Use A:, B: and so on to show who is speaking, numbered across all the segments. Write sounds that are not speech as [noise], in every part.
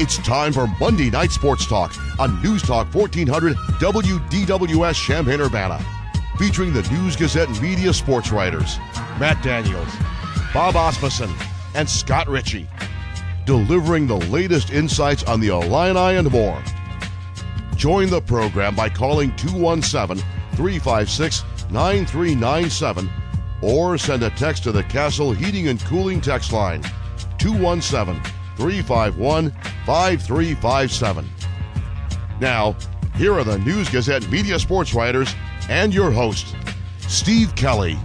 A: It's time for Monday Night Sports Talk on News Talk 1400 WDWS Champaign Urbana. Featuring the News Gazette media sports writers Matt Daniels, Bob Asmussen, and Scott Richey. Delivering the latest insights on the Illini and more. Join the program by calling 217 356 9397 or send a text to the Castle Heating and Cooling text line 217 351 5357. Now, here are the News Gazette media sports writers and your host, Steve Kelly.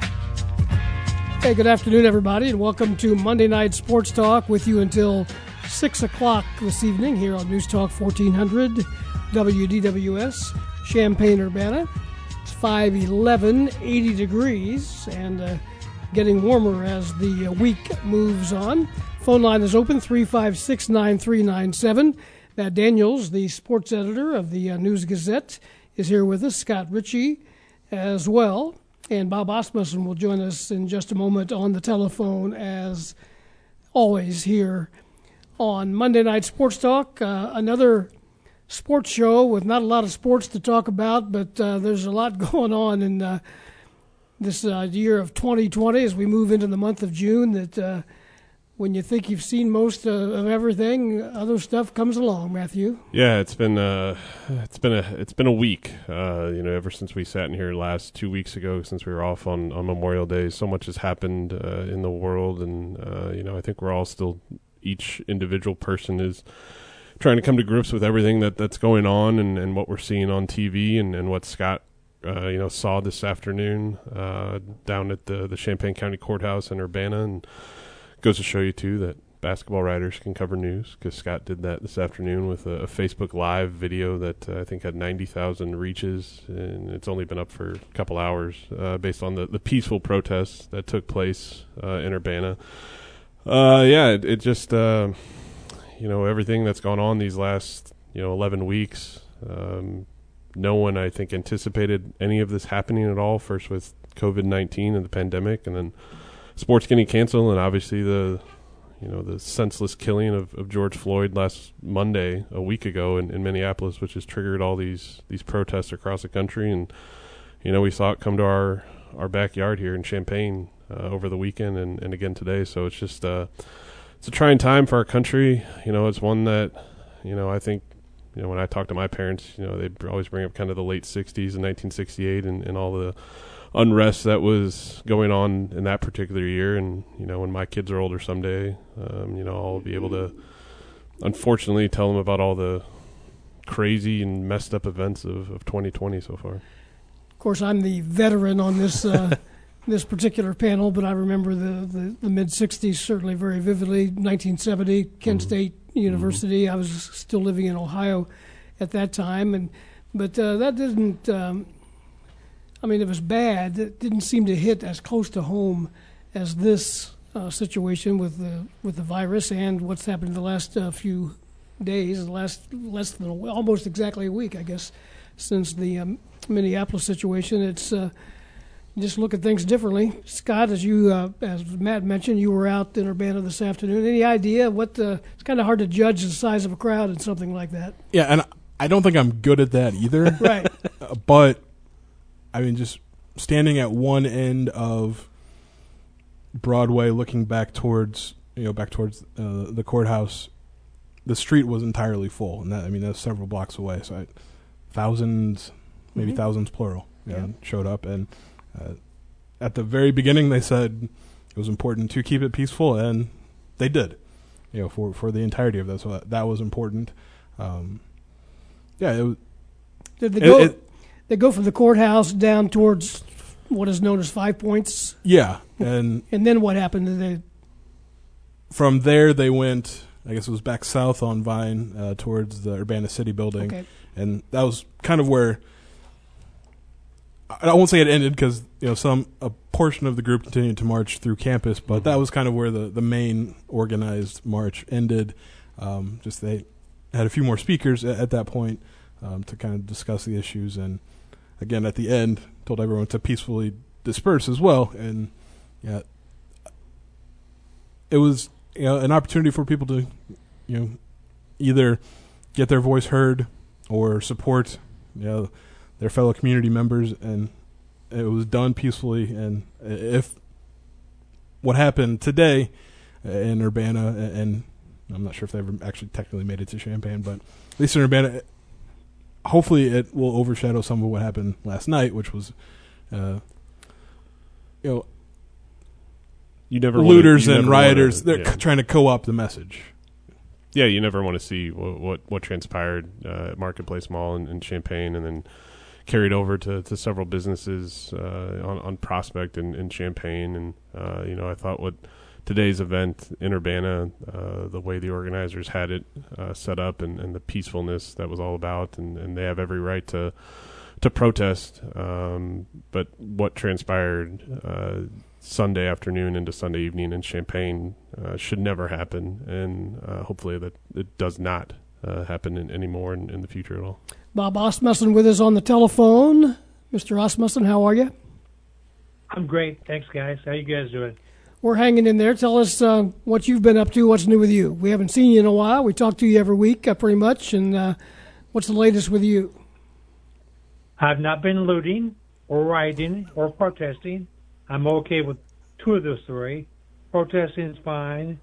B: Hey, good afternoon, everybody, and welcome to Monday Night Sports Talk with you until 6 o'clock this evening here on News Talk 1400 WDWS, Champaign Urbana. It's 511, 80 degrees, and uh, getting warmer as the week moves on. Phone line is open 356 9397. Matt Daniels, the sports editor of the uh, News Gazette, is here with us. Scott Richey as well. And Bob Asmussen will join us in just a moment on the telephone, as always, here on Monday Night Sports Talk. Uh, another sports show with not a lot of sports to talk about, but uh, there's a lot [laughs] going on in uh, this uh, year of 2020 as we move into the month of June that uh, when you think you've seen most uh, of everything, other stuff comes along. Matthew.
C: Yeah, it's been uh, it's been a it's been a week. Uh, you know, ever since we sat in here last two weeks ago, since we were off on, on Memorial Day, so much has happened uh, in the world, and uh, you know, I think we're all still each individual person is trying to come to grips with everything that that's going on and, and what we're seeing on TV and, and what Scott uh, you know saw this afternoon uh, down at the the Champaign County Courthouse in Urbana and goes to show you too that basketball writers can cover news because Scott did that this afternoon with a, a Facebook Live video that uh, I think had 90,000 reaches, and it's only been up for a couple hours uh, based on the, the peaceful protests that took place uh, in Urbana. Uh, yeah, it, it just, uh, you know, everything that's gone on these last, you know, 11 weeks. Um, no one, I think, anticipated any of this happening at all. First with COVID 19 and the pandemic, and then sports getting canceled, and obviously the you know the senseless killing of, of George Floyd last Monday a week ago in, in Minneapolis, which has triggered all these these protests across the country, and you know we saw it come to our our backyard here in Champaign uh, over the weekend and, and again today. So it's just uh, it's a trying time for our country. You know, it's one that you know I think you know when I talk to my parents, you know they always bring up kind of the late '60s and 1968 and, and all the unrest that was going on in that particular year. And you know, when my kids are older someday, um, you know, I'll be able to, unfortunately, tell them about all the crazy and messed up events of, of 2020 so far.
B: Of course, I'm the veteran on this. Uh, [laughs] this particular panel, but I remember the, the, the mid 60s certainly very vividly. 1970, Kent mm-hmm. State University. Mm-hmm. I was still living in Ohio at that time, and but uh, that didn't um, I mean, it was bad. It didn't seem to hit as close to home as this uh, situation with the with the virus and what's happened in the last uh, few days, the last less than a, almost exactly a week, I guess, since the um, Minneapolis situation. It's uh, just look at things differently. Scott, as you uh, as Matt mentioned, you were out in Urbana this afternoon. Any idea what? The, it's kind of hard to judge the size of a crowd in something like that.
D: Yeah, and I don't think I'm good at that either. [laughs]
B: right,
D: but I mean, just standing at one end of Broadway, looking back towards you know back towards uh, the courthouse, the street was entirely full, and that I mean that's several blocks away. So I, thousands, maybe mm-hmm. thousands plural, yeah. Know, showed up, and uh, at the very beginning they said it was important to keep it peaceful, and they did. You know, for for the entirety of that, so that, that was important. Um, yeah, it was.
B: Did they go? It, it, they go from the courthouse down towards what is known as Five Points.
D: Yeah, and
B: and then what happened? They
D: from there they went. I guess it was back south on Vine uh, towards the Urbana City building,
B: okay.
D: and that was kind of where I won't say it ended because you know some a portion of the group continued to march through campus, but that was kind of where the the main organized march ended. Um, just they had a few more speakers at, at that point um, to kind of discuss the issues and again at the end told everyone to peacefully disperse as well. And yeah it was you know an opportunity for people to you know either get their voice heard or support you know their fellow community members. And it was done peacefully. And if what happened today in Urbana and I'm not sure if they ever actually technically made it to Champaign, but at least in Urbana hopefully it will overshadow some of what happened last night which was uh, you know
C: You never
D: looters
C: wanna, you
D: and
C: never wanna-
D: rioters they're
C: yeah.
D: c- trying to co-opt the message
C: yeah, you never want to see what what, what transpired uh, at Marketplace Mall in, in Champaign, and then carried over to, to several businesses uh, on on Prospect and, and Champaign. And uh, you know, I thought what today's event in Urbana, uh, the way the organizers had it uh, set up, and, and the peacefulness that was all about, and, and they have every right to to protest. Um, but what transpired uh, Sunday afternoon into Sunday evening in Champaign uh, should never happen, and uh, hopefully that it does not uh, happen in, anymore in, in the future at all.
B: Bob Asmussen with us on the telephone. Mr. Asmussen, how are you?
E: I'm great. Thanks, guys. How you guys doing?
B: We're hanging in there. Tell us uh, what you've been up to. What's new with you? We haven't seen you in a while. We talk to you every week, uh, pretty much. And uh, what's the latest with you?
E: I've not been looting or rioting or protesting. I'm okay with two of those three. Protesting is fine.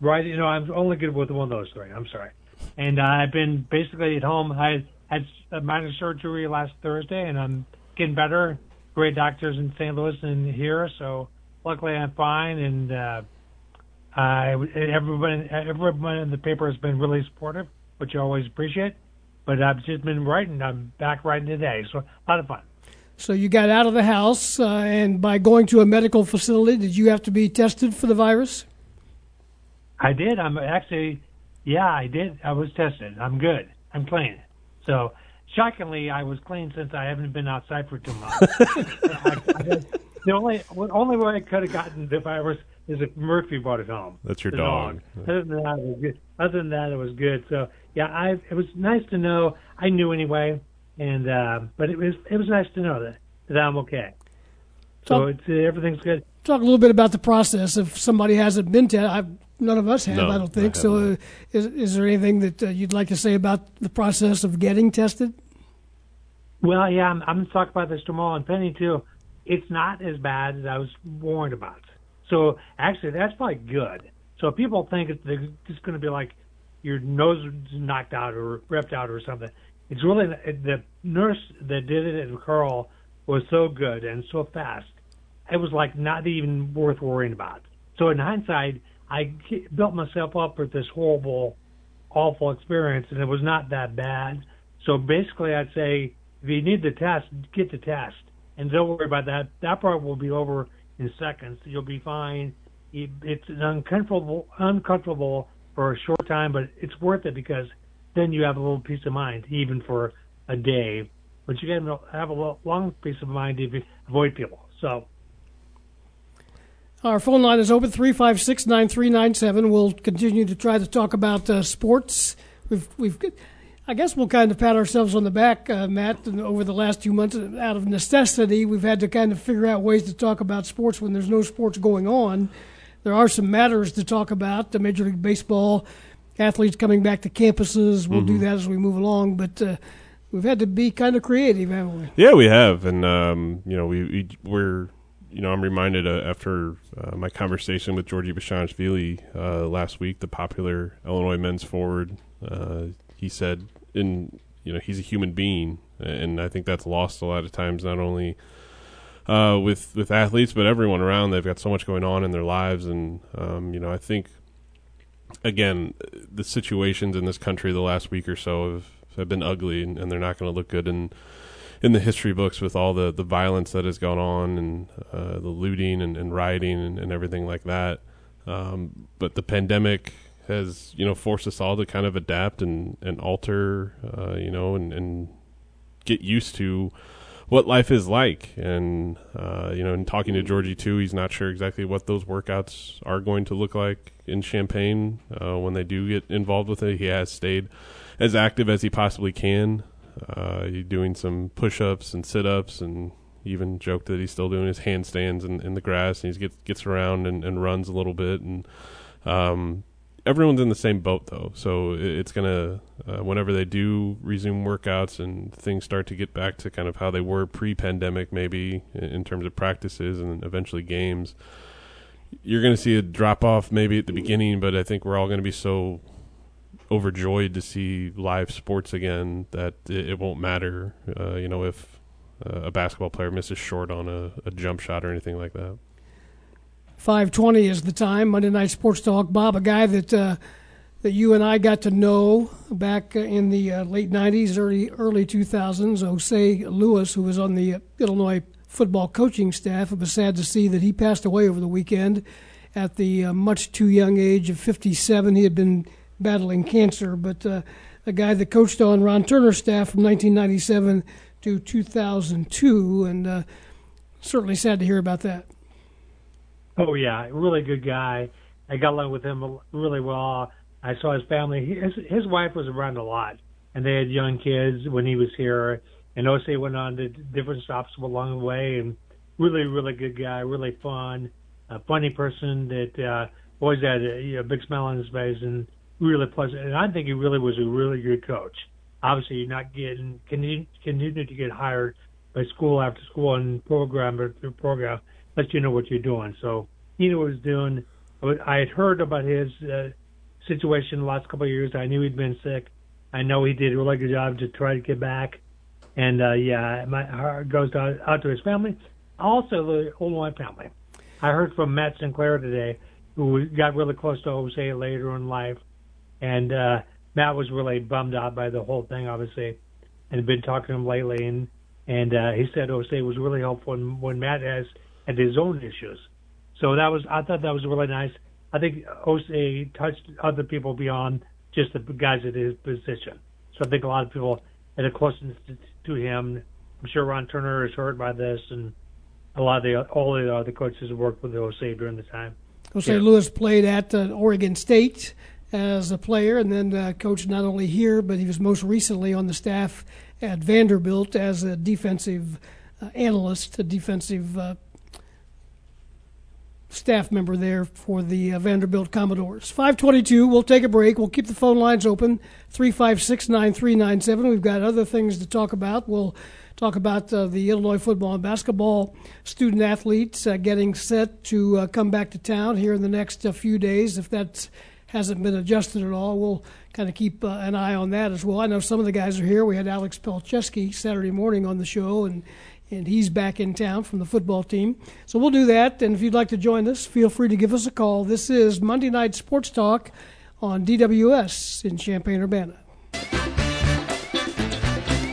E: Rioting, no, I'm only good with one of those three. I'm sorry. And I've been basically at home. I had minor surgery last Thursday, and I'm getting better. Great doctors in St. Louis and here, so luckily I'm fine. And uh, I, everyone, everyone in the paper has been really supportive, which I always appreciate. But I've just been writing. I'm back writing today, so a lot of fun.
B: So you got out of the house, uh, and by going to a medical facility, did you have to be tested for the virus?
E: I did. I'm actually, yeah, I did. I was tested. I'm good. I'm clean. So, shockingly, I was clean since I haven't been outside for two months. [laughs] I, I had, the only only way I could have gotten the virus is if Murphy brought it home.
C: That's your
E: the
C: dog.
E: Other than that, it was good. Other than that, it was good. So, yeah, I it was nice to know. I knew anyway, and uh, but it was it was nice to know that that I'm okay. So
B: Talk-
E: it's uh, everything's good.
B: Talk a little bit about the process. If somebody hasn't been tested, I've, none of us have,
C: No,
B: I don't think.
C: I
B: so, uh, is, is there anything that uh, you'd like to say about the process of getting tested?
E: Well, yeah, I'm, I'm going to talk about this tomorrow and Penny too. It's not as bad as I was warned about. So actually, that's probably good. So people think it's just going to be like your nose knocked out or ripped out or something. It's really the nurse that did it at Carle was so good and so fast. It was like not even worth worrying about. So in hindsight, I built myself up with this horrible, awful experience, and it was not that bad. So basically, I'd say if you need the test, get the test, and don't worry about that. That part will be over in seconds. You'll be fine. It's uncomfortable, uncomfortable for a short time, but it's worth it because then you have a little peace of mind, even for a day. But you to have a long peace of mind if you avoid people. So
B: Our phone line is open 356 9397. We'll continue to try to talk about uh, sports. We've, we've, I guess we'll kind of pat ourselves on the back, uh, Matt, over the last two months. Out of necessity, we've had to kind of figure out ways to talk about sports when there's no sports going on. There are some matters to talk about. The Major League Baseball athletes coming back to campuses. We'll do that as we move along, but uh, we've had to be kind of creative, haven't we?
C: Yeah, we have, and um, you know, we, we we're you know, I'm reminded uh, after uh, my conversation with Giorgi Bezhanishvili uh, last week, the popular Illinois men's forward. He said, "In you know, he's a human being," and I think that's lost a lot of times, not only uh, with with athletes, but everyone around. They've got so much going on in their lives, and um, you know, I think again, the situations in this country the last week or so have, have been ugly, and, and they're not going to look good in in the history books with all the, the violence that has gone on and uh, the looting and, and rioting and, and everything like that. Um, but the pandemic has you know forced us all to kind of adapt and and alter, uh, you know, and, and get used to what life is like. And uh, you know, in talking to Giorgi too, he's not sure exactly what those workouts are going to look like in Champaign uh, when they do get involved with it. He has stayed as active as he possibly can. Uh, he's doing some push-ups and sit-ups, and even joked that he's still doing his handstands in, in the grass. And he gets gets around and, and runs a little bit, and um, everyone's in the same boat though, so it's gonna uh, whenever they do resume workouts and things start to get back to kind of how they were pre-pandemic, maybe in terms of practices and eventually games. You're going to see a drop off maybe at the beginning, but I think we're all going to be so overjoyed to see live sports again that it, won't matter, uh, you know, if uh, a basketball player misses short on a, a jump shot or anything like that.
B: 520 is the time. Monday Night Sports Talk. Bob, a guy that uh, that you and I got to know back in the uh, late 90s, early early 2000s. Jose Lewis, who was on the Illinois football coaching staff. It was sad to see that he passed away over the weekend at the uh, much too young age of 57. He had been battling cancer, but uh, a guy that coached on Ron Turner's staff from 1997 to 2002, and uh, certainly sad to hear about that.
E: Oh yeah, really good guy. I got along with him really well. I saw his family. His his wife was around a lot, and they had young kids when he was here. And Ose went on to different stops along the way, and really, really good guy, really fun, a funny person that uh, always had a, you know, big smile on his face and really pleasant. And I think he really was a really good coach. Obviously, you're not getting continue, continue to get hired by school after school and program after program let you know what you're doing. So he knew what he was doing. I had heard about his uh, situation the last couple of years. I knew he'd been sick. I know he did a really good job to try to get back. And uh, yeah, my heart goes out, out to his family, also the Illinois family. I heard from Matt Sinclair today, who got really close to Jose later in life, and uh, Matt was really bummed out by the whole thing, obviously, and been talking to him lately. And and uh, he said Jose was really helpful when, when Matt has and his own issues. So that was I thought that was really nice. I think Jose touched other people beyond just the guys at his position. So I think a lot of people had a closeness to him. I'm sure Ron Turner is hurt by this, and a lot of the all the other coaches have worked with Jose during the time.
B: Jose yeah. Lewis played at uh, Oregon State as a player, and then uh, coached not only here, but he was most recently on the staff at Vanderbilt as a defensive uh, analyst, a defensive uh, staff member there for the uh, Vanderbilt Commodores. 522, we'll take a break. We'll keep the phone lines open, 356 9397. We've got other things to talk about. We'll talk about uh, the Illinois football and basketball student athletes uh, getting set to uh, come back to town here in the next uh, few days. If that hasn't been adjusted at all, we'll kind of keep uh, an eye on that as well. I know some of the guys are here. We had Alex Palczewski Saturday morning on the show, and and he's back in town from the football team. So we'll do that. And if you'd like to join us, feel free to give us a call. This is Monday Night Sports Talk on DWS in Champaign Urbana.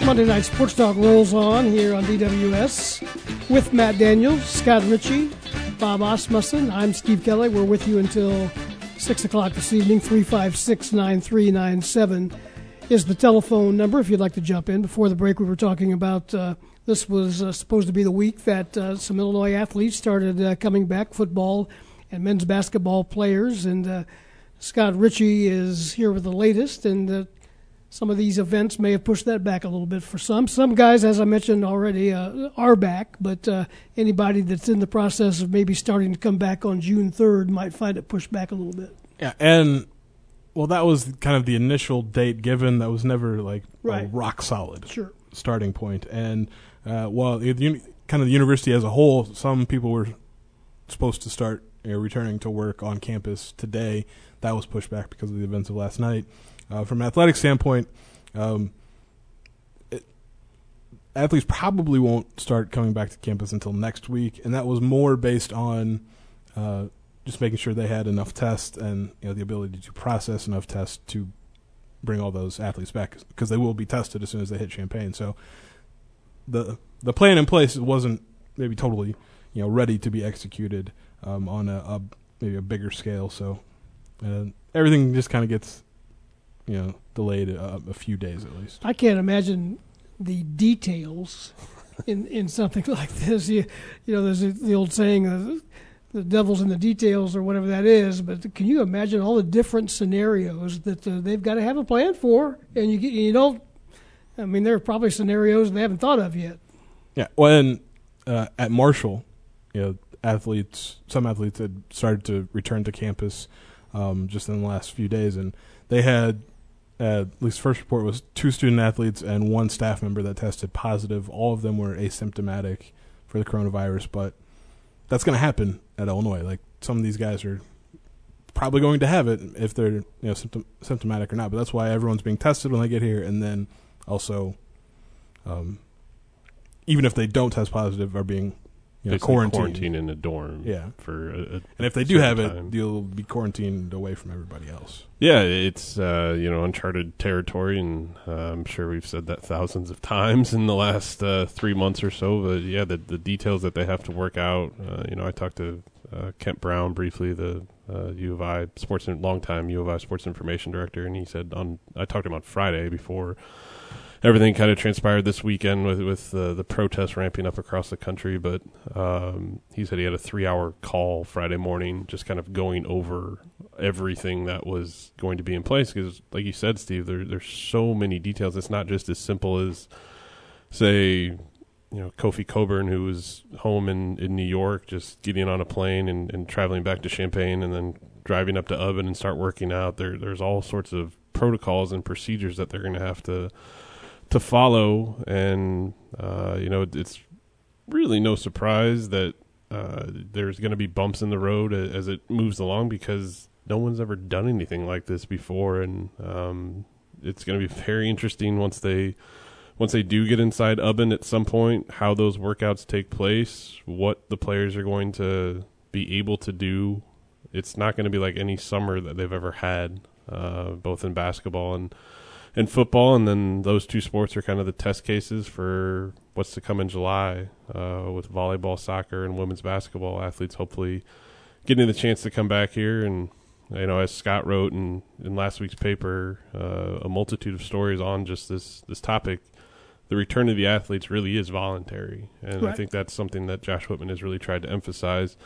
B: Monday Night Sports Talk rolls on here on DWS with Matt Daniels, Scott Richey, Bob Asmussen. I'm Steve Kelly. We're with you until 6 o'clock this evening. 356 9397 is the telephone number if you'd like to jump in. Before the break, we were talking about. Uh, this was uh, supposed to be the week that uh, some Illinois athletes started uh, coming back, football and men's basketball players. And uh, Scott Richey is here with the latest, and some of these events may have pushed that back a little bit for some. Some guys, as I mentioned already, uh, are back, but anybody that's in the process of maybe starting to come back on June 3rd might find it pushed back a little bit.
D: Yeah, and well, that was kind of the initial date given. That was never like
B: right.
D: rock solid
B: sure.
D: starting point, and uh, the, kind of the university as a whole, some people were supposed to start you know, returning to work on campus today. That was pushed back because of the events of last night. Uh, from an athletic standpoint, um, it, athletes probably won't start coming back to campus until next week, and that was more based on uh, just making sure they had enough tests and you know the ability to process enough tests to bring all those athletes back because they will be tested as soon as they hit Champaign. So the the plan in place wasn't maybe totally you know ready to be executed um, on a, a, maybe a bigger scale. So uh, everything just kind of gets you know delayed a, a, few days at least.
B: I can't imagine the details in in something [laughs] like this. You you know, there's the old saying. Uh, the devil's in the details, or whatever that is. But can you imagine all the different scenarios that uh, they've got to have a plan for? And you you don't I mean, there are probably scenarios they haven't thought of yet.
D: Yeah. When uh, at Marshall, you know, athletes, some athletes had started to return to campus um, just in the last few days, and they had uh, at least first report was two student athletes and one staff member that tested positive. All of them were asymptomatic for the coronavirus, but that's going to happen at Illinois. Like some of these guys are probably going to have it if they're you know symptom- symptomatic or not. But that's why everyone's being tested when they get here, and then also, um, even if they don't test positive, are being you know,
C: Basically
D: quarantined.
C: quarantine in a dorm.
D: Yeah.
C: For a, a
D: And if they do have
C: certain
D: it, you'll be quarantined away from everybody else.
C: Yeah, it's uh, you know uncharted territory, and uh, I'm sure we've said that thousands of [laughs] times in the last uh, three months or so. But yeah, the the details that they have to work out. Uh, you know, I talked to uh, Kent Brown briefly, the uh, U of I sports longtime U of I sports information director, and he said on I talked to him on Friday before everything kind of transpired this weekend with with uh, the protests ramping up across the country. But um, he said he had a three hour call Friday morning, just kind of going over everything that was going to be in place. Because, like you said, Steve, there, there's so many details. It's not just as simple as say. You know, Kofi Cockburn, who was home in, in New York, just getting on a plane and, and traveling back to Champaign and then driving up to Ubben and start working out. There, there's all sorts of protocols and procedures that they're going to have to to follow, and uh, you know it's really no surprise that uh, there's going to be bumps in the road as, it moves along because no one's ever done anything like this before, and um, it's going to be [laughs] very interesting once they once they do get inside Ubben at some point, how those workouts take place, what the players are going to be able to do. It's not going to be like any summer that they've ever had, uh, both in basketball and and football, and then those two sports are kind of the test cases for what's to come in July uh, with volleyball, soccer, and women's basketball athletes. Hopefully, getting the chance to come back here, and you know, as Scott wrote in in last week's paper, uh, a multitude of stories on just this this topic. The return of the athletes really is voluntary, and I think that's something that Josh Whitman has really tried to emphasize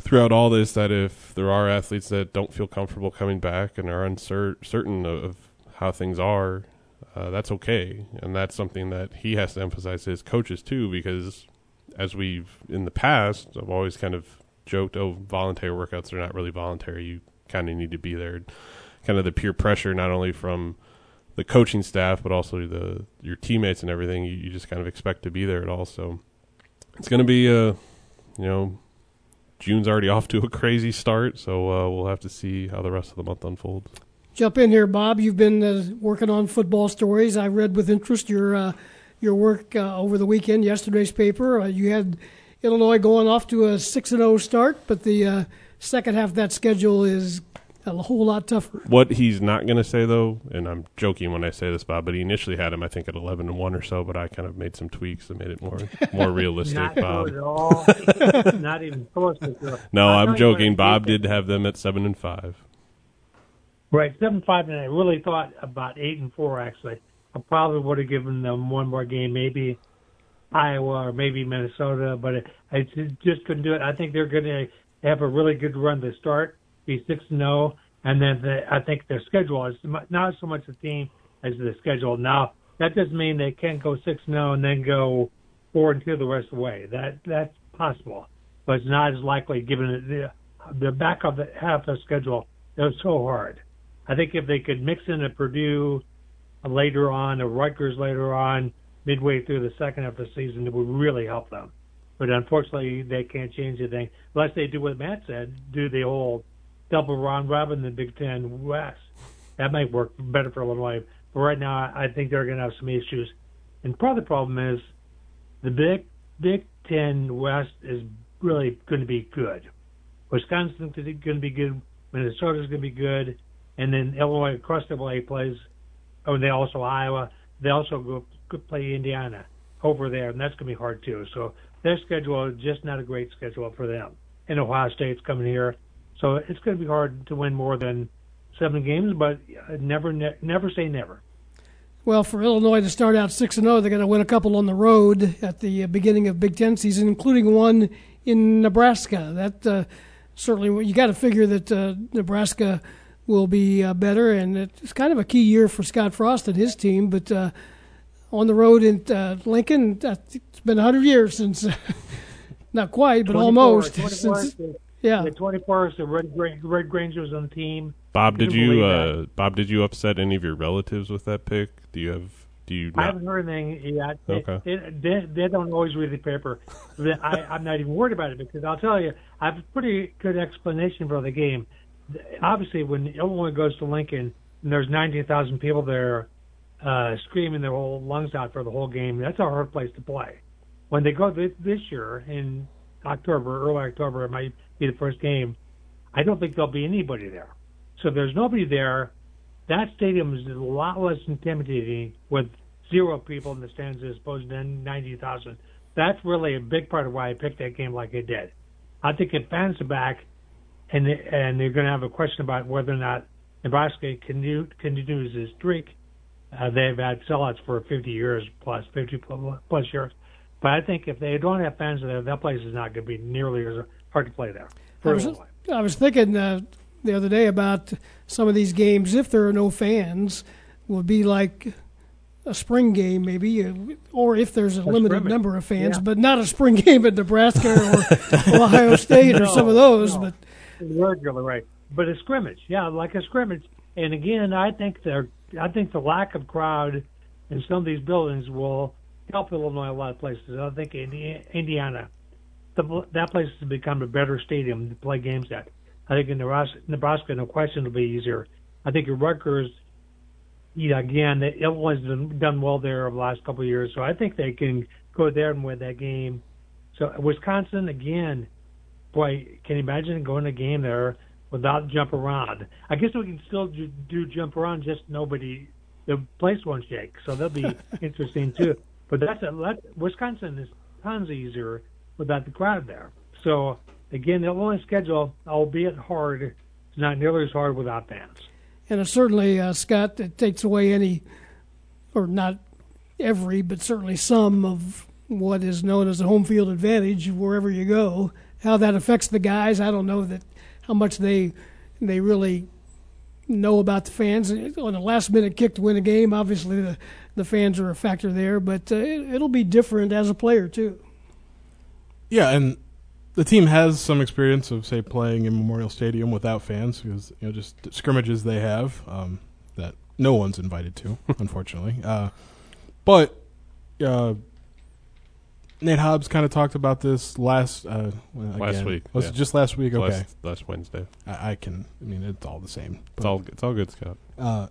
C: throughout all this. That if there are athletes that don't feel comfortable coming back and are uncertain of how things are, uh, that's okay, and that's something that he has to emphasize to his coaches too, because as we've in the past, I've always kind of joked, "Oh, voluntary workouts are not really voluntary. You kind of need to be there." Kind of the peer pressure, not only from the coaching staff, but also the your teammates and everything. You, you just kind of expect to be there at all. So it's going to be a, you know, June's already [laughs] off to a crazy start. So uh, we'll have to see how the rest of the month unfolds.
B: Jump in here, Bob. You've been uh, working on football stories. I read with interest your uh, your work uh, over the weekend, yesterday's paper. Uh, you had Illinois going off to a six and zero start, but the uh, second half of that schedule is a whole lot tougher.
C: What he's not going to say though, and I'm joking when I say this, Bob, but he initially had him, I think, at 11 and one or so. But I kind of made some tweaks that made it more more realistic. [laughs]
E: Not
C: Bob.
E: at all. [laughs] Not even close to.
C: No,
E: I
C: I'm joking. Bob did have them at seven and five.
E: Right, seven five, and I really thought about eight and four. Actually, I probably would have given them one more game, maybe Iowa or maybe Minnesota, but I just couldn't do it. I think they're going to have a really good run to start, be six and zero, and then the, I think their schedule is not so much the team as the schedule. Now that doesn't mean they can't go six and zero and then go four and two the rest of the way. That that's possible, but it's not as likely given the the back of the half the schedule. It was so hard. I think if they could mix in a Purdue later on, a Rutgers later on, midway through the second half of the season, it would really help them. But unfortunately, they can't change anything unless they do what Matt said: do the whole double round robin in the Big Ten West. That might work better for Illinois. But right now, I think they're going to have some issues. And part of the problem is the Big Big Ten West is really going to be good. Wisconsin's going to be good. Minnesota's going to be good, and then Illinois across double A plays. Oh, they also Iowa. They also go, go play Indiana over there, and that's going to be hard too. So their schedule is just not a great schedule for them. And Ohio State's coming here, so it's going to be hard to win more than seven games. But uh, never, ne- never say never.
B: Well, for Illinois to start out six and zero, they're going to win a couple on the road at the uh, beginning of Big Ten season, including one in Nebraska. That uh, certainly you got to figure that uh, Nebraska will be uh, better, and it's kind of a key year for Scott Frost and his team. But uh, on the road in uh, Lincoln, uh, it's been hundred years since, [laughs] not quite, but almost since Yeah.
E: The 24th, the Red, Gra- Red Grange's on the team.
C: Bob, did you uh, Bob did you upset any of your relatives with that pick? Do you have do you
E: I haven't heard anything yet. They-
C: Okay.
E: They, they, they don't always read the paper. I, I'm not even worried about it because I'll tell you, I have a pretty good explanation for the game. Obviously, when Illinois goes to Lincoln and there's 19,000 people there uh, screaming their whole lungs out for the whole game, that's a hard place to play. When they go this, this year in October, early October, it might be the first game. I don't think there'll be anybody there. So there's nobody there, that stadium is a lot less intimidating with zero people in the stands as opposed to 90,000. That's really a big part of why I picked that game like I did. I think if fans are back and they, and they're going to have a question about whether or not Nebraska continue, continues this streak, uh, they've had sellouts for 50 years plus, 50 plus years. But I think if they don't have fans there, that place is not going to be nearly as hard to play there.
B: I was, I was thinking uh, the other day about some of these games. If there are no fans, would be like a spring game, maybe, uh, or if there's a, limited
E: scrimmage.
B: number of fans,
E: Yeah.
B: but not a spring [laughs] game at Nebraska or Ohio State or [laughs] some of those.
E: no.
B: But
E: Regular, right? But a scrimmage, yeah, like a scrimmage. And again, I think the I think the lack of crowd in some of these buildings will help Illinois a lot of places. I think Indi- Indiana, the, that place has become a better stadium to play games at. I think in Nebraska, no question, will be easier. I think in Rutgers, yeah, again, the- Illinois has done well there over the last couple of years, so I think they can go there and win that game. So Wisconsin, again, boy, can you imagine going to a game there without jump around? I guess we can still do, do jump around, just nobody, the place won't shake. So that'll be [laughs] interesting too. But that's a that, Wisconsin is tons easier without the crowd there. So again, the Illinois schedule, albeit hard, is not nearly as hard without fans.
B: and certainly, uh, Scott, it takes away any, or not every, but certainly some of what is known as the home field advantage wherever you go. How that affects the guys, I don't know that how much they they really know about the fans on a last minute kick to win a game. Obviously, the the fans are a factor there, but uh, it, it'll be different as a player too.
D: Yeah, and the team has some experience of say playing in Memorial Stadium without fans because you know just scrimmages they have um, that no one's invited to, [laughs] unfortunately. Uh, but uh, Nate Hobbs kind of talked about this last uh, well,
C: Last
D: again.
C: week,
D: Was
C: yeah.
D: it just last week? Okay,
C: last, last Wednesday.
D: I, I can. I mean, it's all the same.
C: It's all it's all good, Scott.
D: Uh,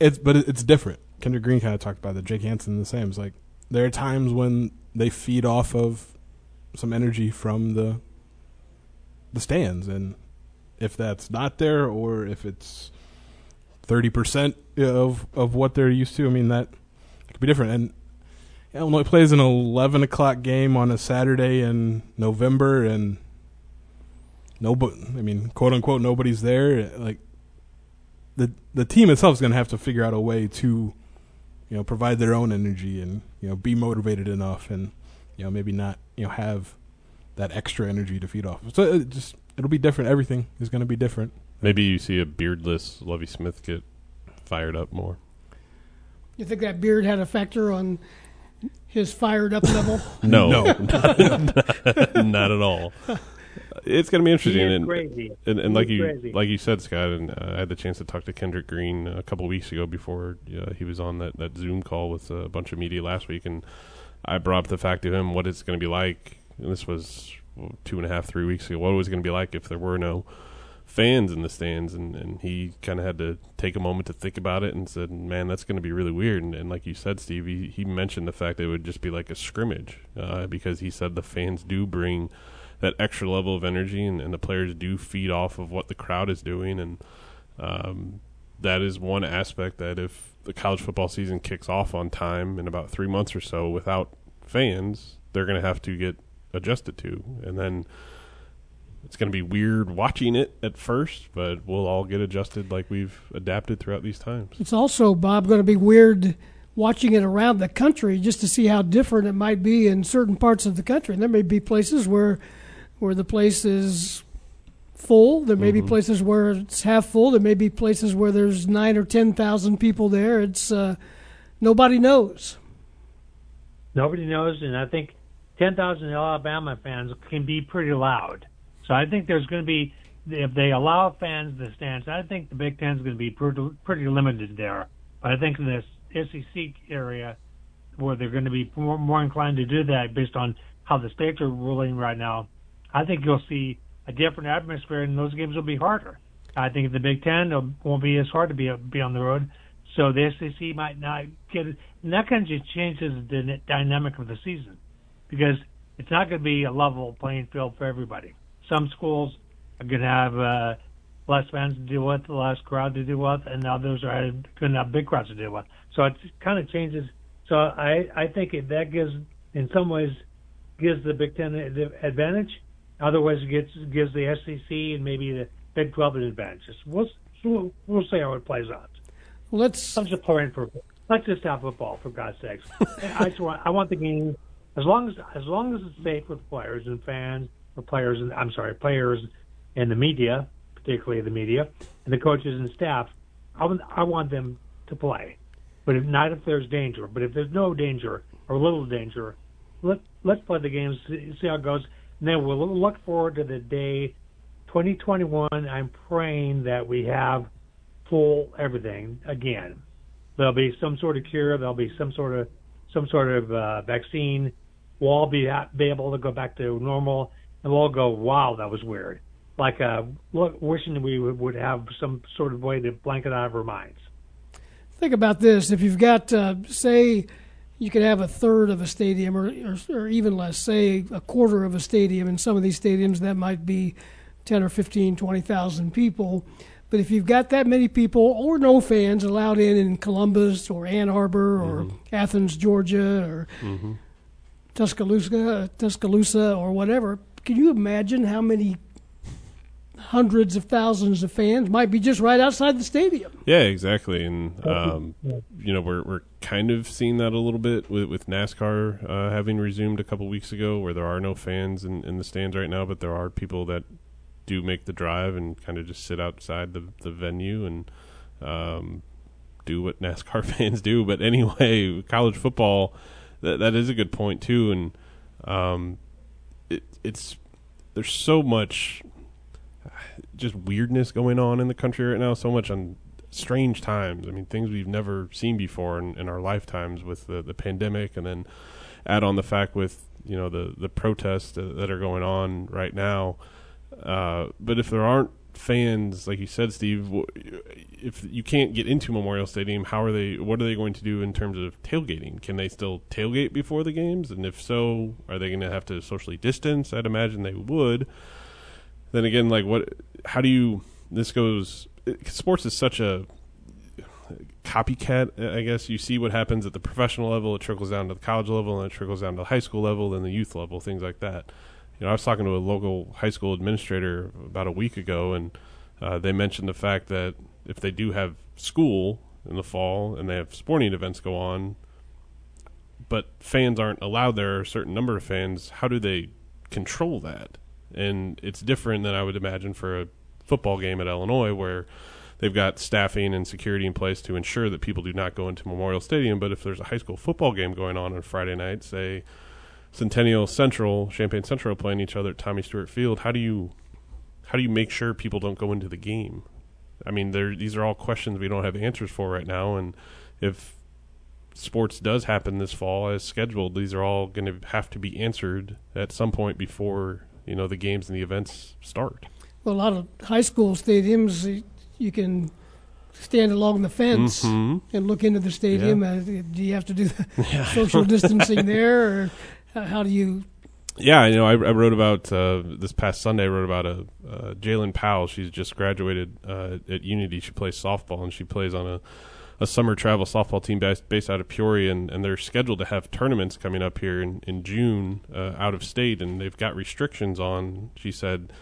D: it's but it- it's different. Kendrick Green kind of talked about that. Jake Hansen the same. It's like there are times when they feed off of some energy from the the stands, and if that's not there, or if it's thirty percent of of what they're used to, I mean that it could be different. And Illinois plays an eleven o'clock game on a Saturday in November, and nobody, I mean, quote unquote, nobody's there. Like the the team itself is going to have to figure out a way to, you know, provide their own energy and you know be motivated enough, and you know maybe not you know have that extra energy to feed off. So it just it'll be different. Everything is going to be different.
C: Maybe you see a beardless Lovie Smith get fired up more.
B: You think that beard had a factor on his fired up level? [laughs]
C: No,
D: No. [laughs]
C: not at all. It's going to be
E: He
C: interesting,
E: is
C: and,
E: crazy.
C: and, and
E: He
C: like
E: is
C: you
E: crazy.
C: like you said, Scott, and uh, I had the chance to talk to Kendrick Green a couple weeks ago before uh, he was on that, that Zoom call with a bunch of media last week, and I brought up the fact to him what it's going to be like. And this was two and a half, three weeks ago. What it was going to be like if there were no fans in the stands, and, and he kind of had to take a moment to think about it and said, "Man, that's going to be really weird." And, and like you said, Steve, he, he mentioned the fact that it would just be like a scrimmage uh, because he said the fans do bring that extra level of energy, and, and the players do feed off of what the crowd is doing, and um, that is one aspect that if the college football season kicks off on time in about three months or so without fans, they're going to have to get adjusted to, and then it's going to be weird watching it at first, but we'll all get adjusted like we've adapted throughout these times.
B: It's also, Bob, going to be weird watching it around the country just to see how different it might be in certain parts of the country. And there may be places where where the place is full. There may be places where it's half full. There may be places where there's nine or ten thousand people there. It's uh, nobody knows.
E: Nobody knows, and I think 10,000 Alabama fans can be pretty loud. So I think there's going to be if they allow fans the stands, I think the Big Ten is going to be pretty, pretty limited there. But I think in this SEC area, where they're going to be more, more inclined to do that based on how the states are ruling right now, I think you'll see a different atmosphere, and those games will be harder. I think the Big Ten won't be as hard to be be on the road, so the SEC might not get it. And that kind of just changes the dynamic of the season because it's not going to be a level playing field for everybody. Some schools are going to have uh, less fans to deal with, less crowd to deal with, and others are going to have big crowds to deal with. So it kind of changes. So I I think it, that gives in some ways gives the Big Ten the advantage. Otherwise, it gets gives the SEC and maybe the Big Twelve an advantage. We'll we'll, we'll see how it plays out.
B: Let's.
E: I'm just playing for. Let's just have football for God's sakes. [laughs] I just want I want the game as long as as long as it's safe with players and fans players and I'm sorry players and the media, particularly the media and the coaches and staff. I want I want them to play, but if not if there's danger. But if there's no danger or little danger, let let's play the games, see, see how it goes, and then we'll look forward to the day 2021. I'm praying that we have full everything again. There'll be some sort of cure. There'll be some sort of some sort of uh, vaccine. We'll all be be able to go back to normal, and we'll all go, "Wow, that was weird." Like uh, look, wishing we would, would have some sort of way to blanket out of our minds.
B: Think about this: if you've got, uh, say, you could have a third of a stadium, or, or, or even less, say, a quarter of a stadium. In some of these stadiums, that might be 10 or 15, 20,000 people. But if you've got that many people or no fans allowed in in Columbus or Ann Arbor or mm-hmm. Athens, Georgia or mm-hmm. Tuscaloosa, Tuscaloosa or whatever, can you imagine how many hundreds of thousands of fans might be just right outside the stadium?
C: Yeah, exactly. And um, you know, we're we're kind of seeing that a little bit with, with NASCAR uh, having resumed a couple weeks ago, where there are no fans in, in the stands right now, but there are people that do make the drive and kind of just sit outside the the venue and um, do what [laughs] NASCAR fans do. But anyway, [laughs] college football that that is a good point too, and um, it, it's there's so much just weirdness going on in the country right now. So much on strange times. I mean, things we've never seen before in, in our lifetimes with the the pandemic, and then add on the fact with you know the the protests that are going on right now. Uh, but if there aren't fans, like you said, Steve, if you can't get into Memorial Stadium, how are they? What are they going to do in terms of tailgating? Can they still tailgate before the games? And if so, are they going to have to socially distance? I'd imagine they would. Then again, like what? How do you? This goes. Eh, sports is such a copycat. Eh, I guess you see what happens at the professional level, it trickles down to the college level, and it trickles down to the high school level, and the youth level, things like that you know, I was talking to a local high school administrator about a week ago, and uh, they mentioned the fact that if they do have school in the fall and they have sporting events go on, but fans aren't allowed there, a certain number of fans, how do they control that? And it's different than I would imagine for a football game at Illinois, where they've got staffing and security in place to ensure that people do not go into Memorial Stadium. But if there's a high school football game going on on Friday night, say Centennial Central, Champaign Central playing each other at Tommy Stewart Field. How do you how do you make sure people don't go into the game? I mean, these are all questions we don't have answers for right now. And if sports does happen this fall as scheduled, these are all going to have to be answered at some point before you know the games and the events start.
B: Well, a lot of high school stadiums, you can stand along the fence mm-hmm. and look into the stadium. Yeah. Do you have to do the [laughs] yeah. social distancing there? Or how do you?
C: Yeah, you know, I, I wrote about uh, this past Sunday. I wrote about a uh, Jalen Powell. She's just graduated uh, at Unity. She plays softball, and she plays on a, a summer travel softball team based, based out of Peoria, and, and they're scheduled to have tournaments coming up here in in June uh, out of state, and they've got restrictions on. She said,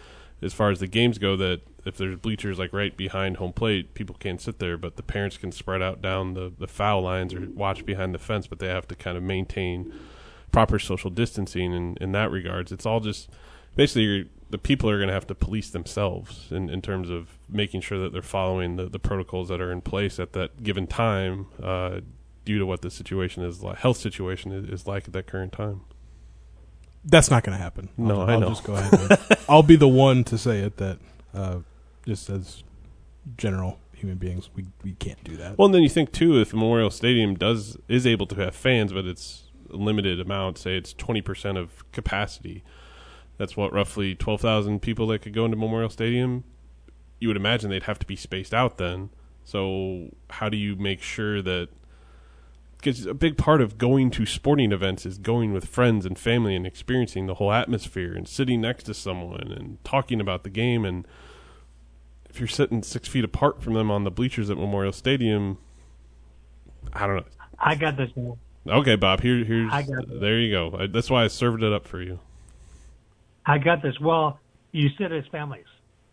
C: as far as the games go, that if there's bleachers like right behind home plate, people can't sit there, but the parents can spread out down the the foul lines or watch behind the fence, but they have to kind of maintain proper social distancing in, in that regards. It's all just basically the people are going to have to police themselves in, in terms of making sure that they're following the, the protocols that are in place at that given time uh, due to what the situation is like, health situation is, is like at that current time.
D: That's not going to happen. I'll,
C: No, I
D: I'll
C: know.
D: just go ahead. And, [laughs] I'll be the one to say it that uh, just as general human beings, we we can't do that.
C: Well, and then you think too, if Memorial Stadium does is able to have fans, but it's limited amount, say it's twenty percent of capacity. That's what roughly twelve thousand people that could go into Memorial Stadium. You would imagine they'd have to be spaced out then. So how do you make sure that? Because a big part of going to sporting events is going with friends and family and experiencing the whole atmosphere and sitting next to someone and talking about the game and if you're sitting six feet apart from them on the bleachers at Memorial Stadium, I don't know.
E: I got this one.
C: Okay, Bob. Here, here's
E: I got
C: there you go. I, that's why I served it up for you.
E: I got this. Well, you said as families.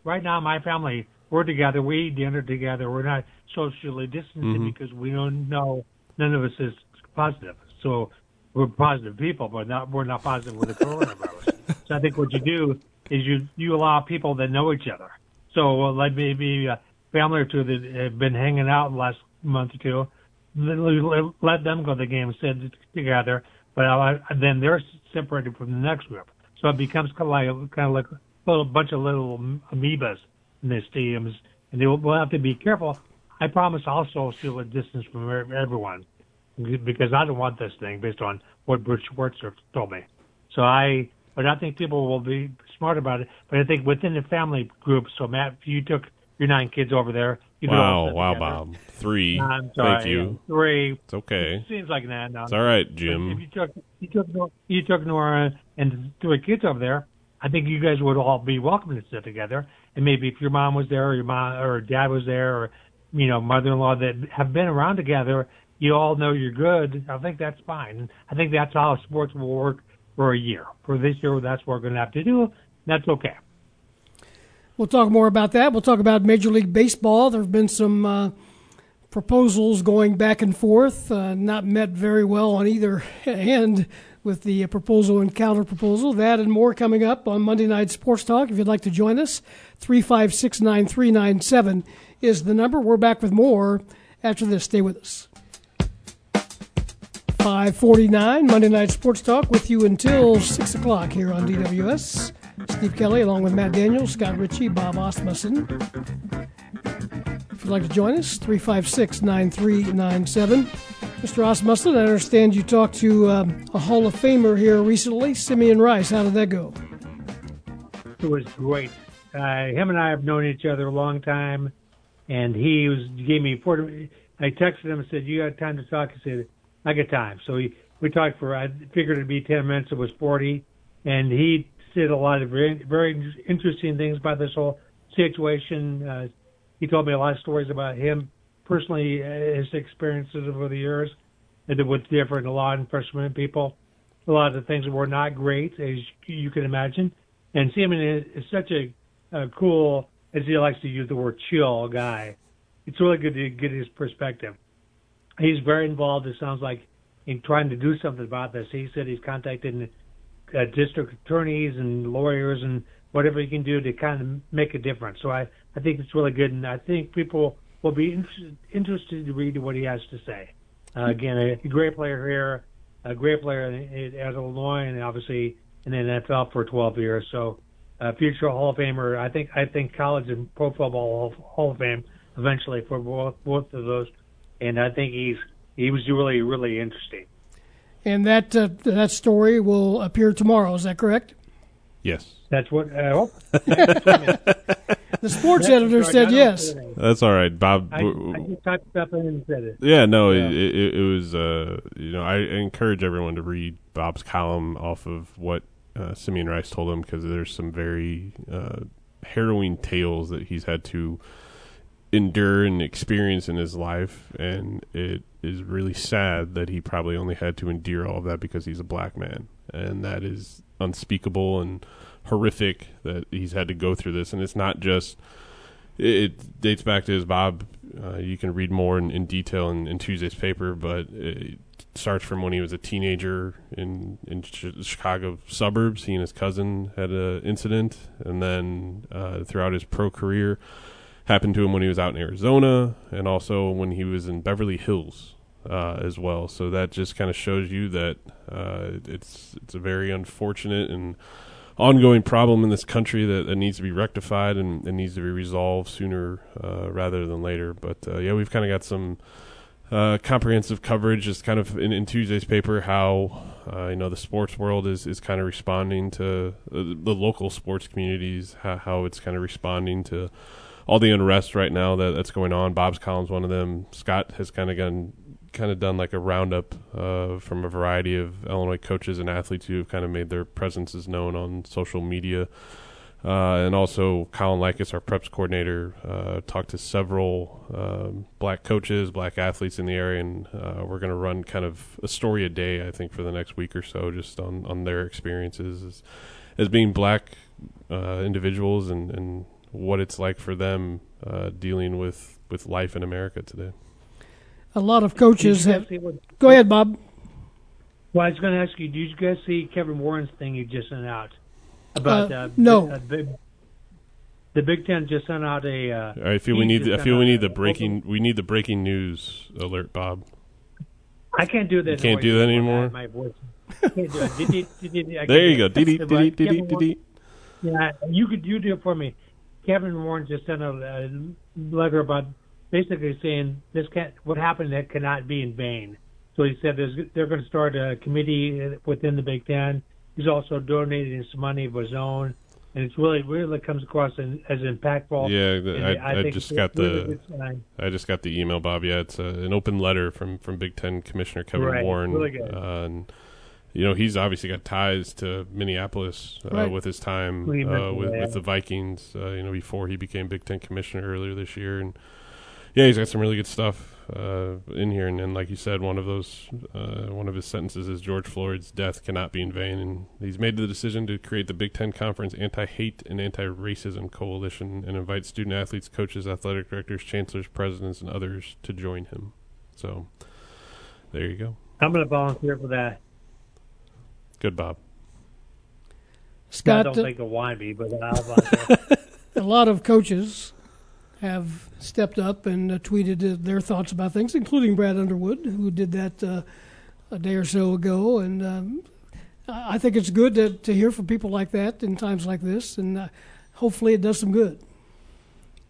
E: Right now, my family, we're together. We eat dinner together. We're not socially distancing
C: Mhm.
E: because we don't know. None of us is positive. So we're positive people, but not we're not positive with the coronavirus. so I think what you do is you you allow people that know each other. So uh, like maybe a family or two that have been hanging out the last month or two, let, them go to the game, together, but I, then they're separated from the next group. So it becomes kind of like kind of like a little bunch of little amoebas in the stadiums, and they will we'll have to be careful. I promise also still a distance from everyone because I don't want this thing based on what Bruce Schwartzer told me. So I, but I think people will be smart about it. But I think within the family group. So Matt, if you took your nine kids over there, you
C: Wow, wow,
E: together.
C: Bob. Three.
E: I'm sorry,
C: Thank you.
E: Three.
C: It's okay.
E: Seems like that. No,
C: It's all right, Jim.
E: if you took you took you took Nora and three kids over there, I think you guys would all be welcome to sit together. And maybe if your mom was there, or your mom or dad was there, or you know mother-in-law that have been around together, you all know you're good. I think that's fine. I think that's how sports will work for a year. For this year, that's what we're going to have to do. That's okay.
B: We'll talk more about that. We'll talk about Major League Baseball. There have been some uh, proposals going back and forth, uh, not met very well on either [laughs] end with the proposal and counter proposal. That and more coming up on Monday Night Sports Talk. If you'd like to join us, 356 9397 is the number. We're back with more after this. Stay with us. 549 Monday Night Sports Talk with you until 6 o'clock here on DWS. Steve Kelly along with Matt Daniels, Scott Richey, Bob Asmussen. If you'd like to join us, 356 9397. Mr. Asmussen, I understand you talked to um, a Hall of Famer here recently, Simeon Rice. How did that go?
E: It was great. Uh, him and I have known each other a long time, and he was gave me four. I texted him and said, "You got time to talk?" He said, "I got time." So he, we talked for. I figured it'd be ten minutes. It was forty, and he said a lot of very, very interesting things about this whole situation. Uh, he told me a lot of stories about him personally, uh, his experiences over the years, and what's different. A lot enforcement people, a lot of the things were not great, as you can imagine. And is, is such a, a cool, as he likes to use the word, chill guy. It's really good to get his perspective. He's very involved. It sounds like in trying to do something about this. He said he's contacted uh, district attorneys and lawyers and whatever he can do to kind of make a difference. So I, I think it's really good, and I think people will be interested, interested to read what he has to say. Uh, again, a great player here, a great player in- at Illinois, and obviously in the NFL for 12 years. So, uh, future Hall of Famer. I think I think college and pro football Hall of- Hall of Fame eventually for both both of those, and I think he's he was really really interesting.
B: And that uh, that story will appear tomorrow. Is that correct?
C: Yes.
E: That's what I hope. [laughs]
B: The sports editor said yes.
C: That's all right, Bob.
E: I,
C: w-
E: I just typed stuff in and said it.
C: Yeah, no,
E: Yeah.
C: It, it, it was. Uh, you know, I encourage everyone to read Bob's column off of what uh, Simeon Rice told him because there's some very uh, harrowing tales that he's had to endure and experience in his life, and it is really sad that he probably only had to endure all of that because he's a black man, and that is unspeakable and horrific that he's had to go through this, and it's not just it, it dates back to his Bob. Uh, you can read more in, in detail in, in Tuesday's paper, but it starts from when he was a teenager in in Ch- Chicago suburbs. He and his cousin had an incident, and then uh, throughout his pro career, happened to him when he was out in Arizona, and also when he was in Beverly Hills. Uh, as well. So that just kind of shows you that uh, it's it's a very unfortunate and ongoing problem in this country that, that needs to be rectified and, and needs to be resolved sooner uh, rather than later. But uh, yeah, we've kind of got some uh, comprehensive coverage, just kind of in, in Tuesday's paper, how uh, you know the sports world is, is kind of responding to the local sports communities, how, how it's kind of responding to all the unrest right now that, that's going on. Bob's column's one of them. Scott has kind of gone kind of done like a roundup uh, from a variety of Illinois coaches and athletes who have kind of made their presences known on social media. Uh, and also, Colin Likas, our preps coordinator, uh, talked to several um, black coaches, black athletes in the area, and uh, we're going to run kind of a story a day, I think, for the next week or so, just on, on their experiences as, as being black uh, individuals and, and what it's like for them uh, dealing with, with life in America today
B: a lot of coaches have. What, go ahead, Bob.
E: Well, I was going to ask you, did you guys see Kevin Warren's thing he just sent out about?
B: Uh, uh, no.
E: The, big, the Big Ten just sent out a. Uh,
C: I feel we need. The, I feel we need the breaking. We need the breaking news alert, Bob.
E: I can't do that. You
C: can't do that anymore.
E: My voice. there
C: you go.
E: Yeah, you could you do it for me. Kevin Warren just sent a, a letter about basically saying this can't, what happened that cannot be in vain. So he said they're going to start a committee within the Big Ten. He's also donating some money of his own, and it's really really comes across as, as impactful.
C: Yeah, I, I, I just got the I just got the email, Bob. Yeah, it's a, an open letter from from Big Ten Commissioner Kevin
E: right.
C: Warren.
E: Really good.
C: Uh, and, you know he's obviously got ties to Minneapolis uh, right. with his time uh, with, with, the Vikings. Uh, you know before he became Big Ten commissioner earlier this year, and yeah, he's got some really good stuff uh, in here, and, and, like you said, one of those, uh, one of his sentences is George Floyd's death cannot be in vain, and he's made the decision to create the Big Ten Conference Anti-Hate and Anti-Racism Coalition and invite student athletes, coaches, athletic directors, chancellors, presidents, and others to join him. So, there you go.
E: I'm going to volunteer for that.
C: Good, Bob.
B: Scott,
E: I don't think it'll want me, but I'll [laughs] volunteer.
B: a lot of coaches have stepped up and uh, tweeted uh, their thoughts about things, including Brad Underwood, who did that uh, a day or so ago. And um, I think it's good to, to hear from people like that in times like this, and uh, hopefully it does some good.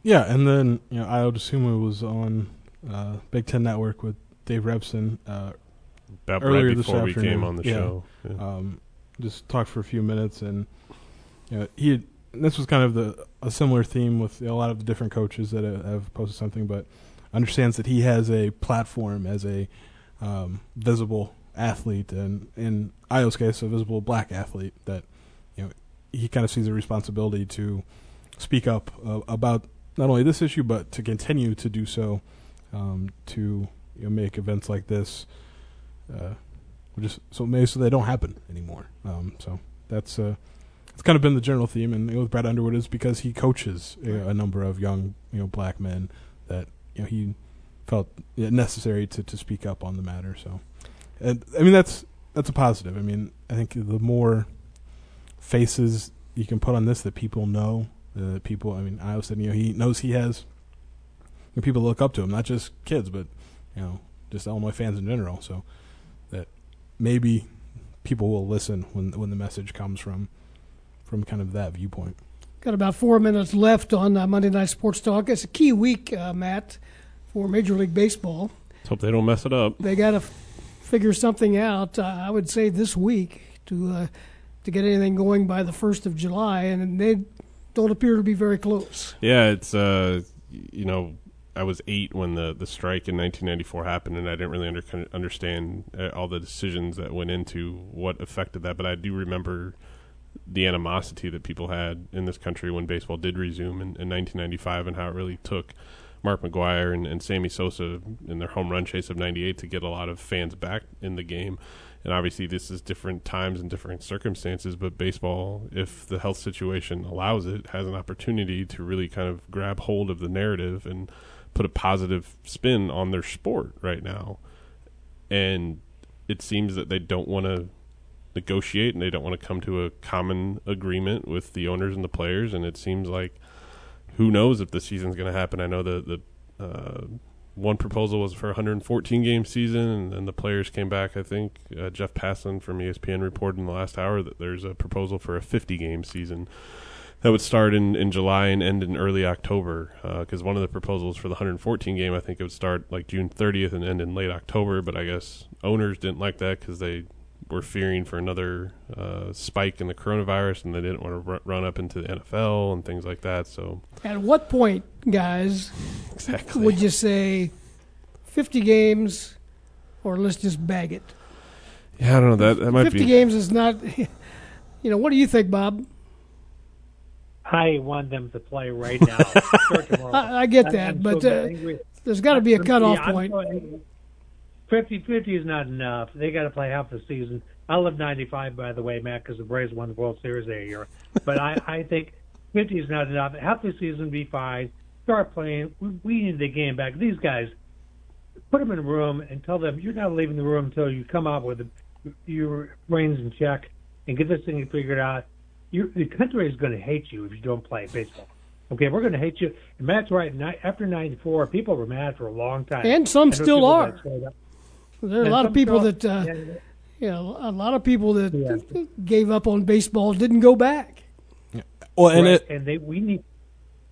D: Yeah, and then you know Ayo Dosunmu was on uh, Big Ten Network with Dave Revsine
C: uh, earlier right before
D: we
C: came on the
D: yeah.
C: show.
D: Yeah. Um, just talked for a few minutes, and you know, he had, this was kind of the a similar theme with a lot of the different coaches that have posted something, but understands that he has a platform as a um, visible athlete, and in Ayo's case, a visible black athlete. That you know he kind of sees a responsibility to speak up uh, about not only this issue, but to continue to do so um, to you know, make events like this. Uh, just so maybe so they don't happen anymore. Um, so that's uh, it's kind of been the general theme, and with Brad Underwood is because he coaches a, a number of young, you know, black men that you know he felt necessary to, to speak up on the matter. So, and I mean that's that's a positive. I mean, I think the more faces you can put on this that people know, uh, people. I mean, I saying, you know, he knows he has you know, people look up to him, not just kids, but you know, just Illinois fans in general. So that maybe people will listen when when the message comes from from kind of that viewpoint.
B: Got about four minutes left on uh, Monday Night Sports Talk. It's a key week, uh, Matt, for Major League Baseball.
C: Let's hope they don't mess it up.
B: They got to f- figure something out. Uh, I would say this week to uh, to get anything going by the first of July, and they don't appear to be very close.
C: Yeah, it's uh, you know I was eight when the, the strike in 1994 happened, and I didn't really under, understand uh, all the decisions that went into what affected that. But I do remember the animosity that people had in this country when baseball did resume in, in 1995 and how it really took Mark McGwire and, and Sammy Sosa in their home run chase of 98 to get a lot of fans back in the game. And obviously, this is different times and different circumstances, but baseball, if the health situation allows it, has an opportunity to really kind of grab hold of the narrative and put a positive spin on their sport right now. And it seems that they don't want to negotiate and they don't want to come to a common agreement with the owners and the players. And it seems like who knows if the season's going to happen. I know the the uh, one proposal was for 114 game season, and, and the players came back. I think uh, Jeff Passan from ESPN reported in the last hour that there's a proposal for a 50 game season that would start in, in July and end in early October. Because uh, one of the proposals for the 114 game, I think it would start like June 30th and end in late October. But I guess owners didn't like that because they were fearing for another uh, spike in the coronavirus, and they didn't want to r- run up into the NFL and things like that. So,
B: at what point, guys, [laughs]
C: exactly.
B: would you say 50 games, or let's just bag it?
C: Yeah, I don't know. That that might
B: 50
C: be.
B: games is not. [laughs] You know, what do you think, Bob?
E: I want them to play right [laughs] now.
B: I, I get that,
E: I'm
B: but
E: so
B: uh, there's got to be a cutoff
E: Yeah, I'm
B: point.
E: So 50-50 is not enough. They got to play half the season. I love 95, by the way, Matt, because the Braves won the World Series that year. But I, I think 50 is not enough. Half the season be fine. Start playing. We, we need the game back. These guys, put them in a room and tell them you're not leaving the room until you come out with your brains in check and get this thing figured out. you the country is going to hate you if you don't play baseball. Okay, we're going to hate you. And Matt's right. After '94, people were mad for a long time,
B: And some still are.
E: That straight up-
B: There are a lot of people that, uh,
E: yeah,
B: you know, a lot of people that
E: Yeah.
B: gave up on baseball didn't go back.
D: Well, and
E: right,
D: it.
E: and they we need.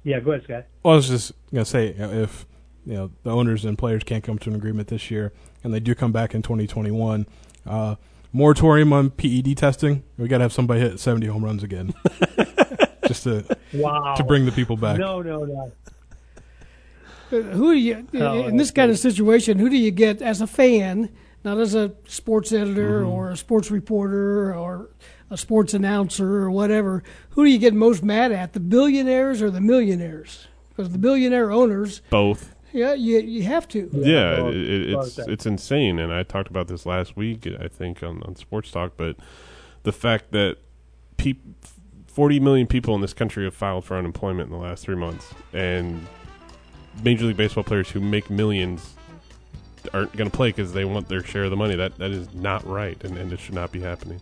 E: Yeah, go ahead, Scott.
D: Well, I was just gonna say you know, if you know the owners and players can't come to an agreement this year, and they do come back in 2021, uh, moratorium on PED testing. We got to have somebody hit 70 home runs again, [laughs] just to
E: Wow.
D: to bring the people back.
E: No, no, no.
B: Uh, Who do you,
E: Oh,
B: in this kind of situation, who do you get as a fan, not as a sports editor
E: Mm-hmm.
B: or a sports reporter or a sports announcer or whatever? Who do you get most mad at, the billionaires or the millionaires? Because the billionaire owners,
C: both.
B: yeah, you you have to.
C: Yeah,
E: both-
C: it, it, it's it's insane, and I talked about this last week. I think on, on Sports Talk, but the fact that peop, forty million people in this country have filed for unemployment in the last three months, and Major League Baseball players who make millions aren't going to play because they want their share of the money. That that is not right, and, and it should not be happening.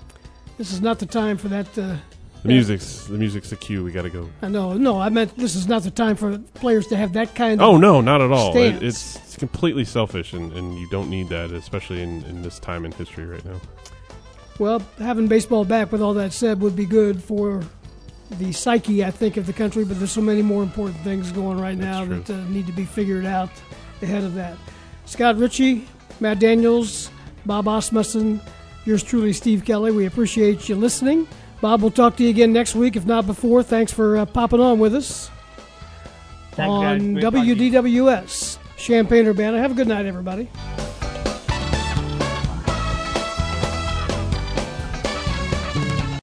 B: This is not the time for that. Uh,
C: The music's the music's the cue. We got to go.
B: I know, no, I meant this is not the time for players to have that kind of.
C: Oh no, not at all. It, it's, it's completely selfish, and, and you don't need that, especially in, in this time in history right now.
B: Well, having baseball back, with all that said, would be good for the psyche, I think, of the country. But there's so many more important things going right now
C: That's
B: that uh, need to be figured out ahead of that. Scott Richey, Matt Daniels, Bob Asmussen, yours truly, Steve Kelly. We appreciate you listening. Bob, we'll talk to you again next week, if not before. Thanks for uh, popping on with us
E: Thanks,
B: on
E: Great talking to you.
B: WDWS, Champaign Urbana. Have a good night, everybody.